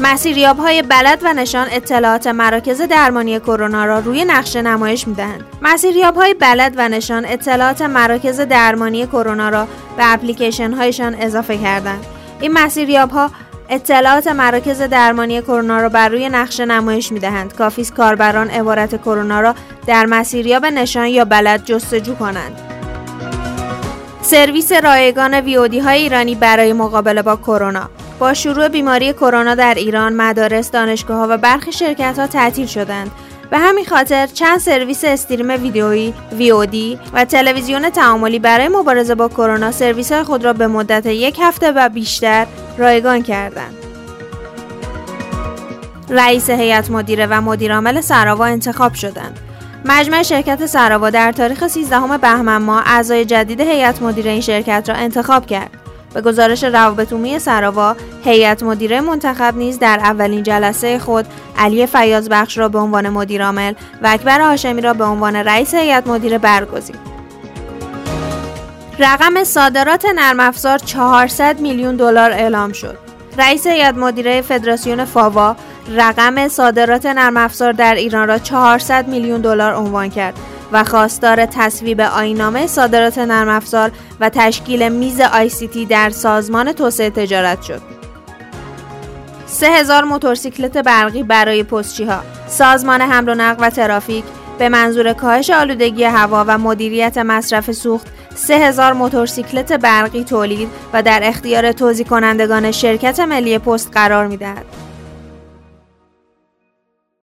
مسیریاب های بلد و نشان اطلاعات مراکز درمانی کرونا را روی نقشه نمایش می دهند. مسیریاب های بلد و نشان اطلاعات مراکز درمانی کرونا را به اپلیکیشن هایشان اضافه کردند. این مسیریاب ها اطلاعات مراکز درمانی کرونا را بر روی نقشه نمایش می دهند. کافی کاربران عبارت کرونا را در مسیریاب نشان یا بلد جستجو کنند. سرویس رایگان ویودی های ایرانی برای مقابله با کرونا با شروع بیماری کرونا در ایران مدارس دانشگاه ها و برخی شرکت ها تعطیل شدند. به همین خاطر چند سرویس استریم ویدیویی ویودی و تلویزیون تعاملی برای مبارزه با کرونا سرویس خود را به مدت یک هفته و بیشتر رایگان کردند. رئیس هیئت مدیره و مدیرعامل سراوا انتخاب شدند. مجمع شرکت سراوا در تاریخ 13 بهمن ماه اعضای جدید هیئت مدیره این شرکت را انتخاب کرد. به گزارش روابط عمومی سراوا، هیئت مدیره منتخب نیز در اولین جلسه خود علی فیاض بخش را به عنوان مدیرعامل و اکبر هاشمی را به عنوان رئیس هیئت مدیره برگزید. رقم صادرات نرم افزار 400 میلیون دلار اعلام شد. رئیس هیئت مدیره فدراسیون فاوا رقم صادرات نرم افزار در ایران را 400 میلیون دلار عنوان کرد و خواستار تصویب آینامه صادرات نرم افزار و تشکیل میز تی در سازمان توسعه تجارت شد. 3000 موتورسیکلت برقی برای پستچی ها سازمان حمل و نقل و ترافیک به منظور کاهش آلودگی هوا و مدیریت مصرف سوخت 3000 موتورسیکلت برقی تولید و در اختیار توزیع کنندگان شرکت ملی پست قرار می دهد.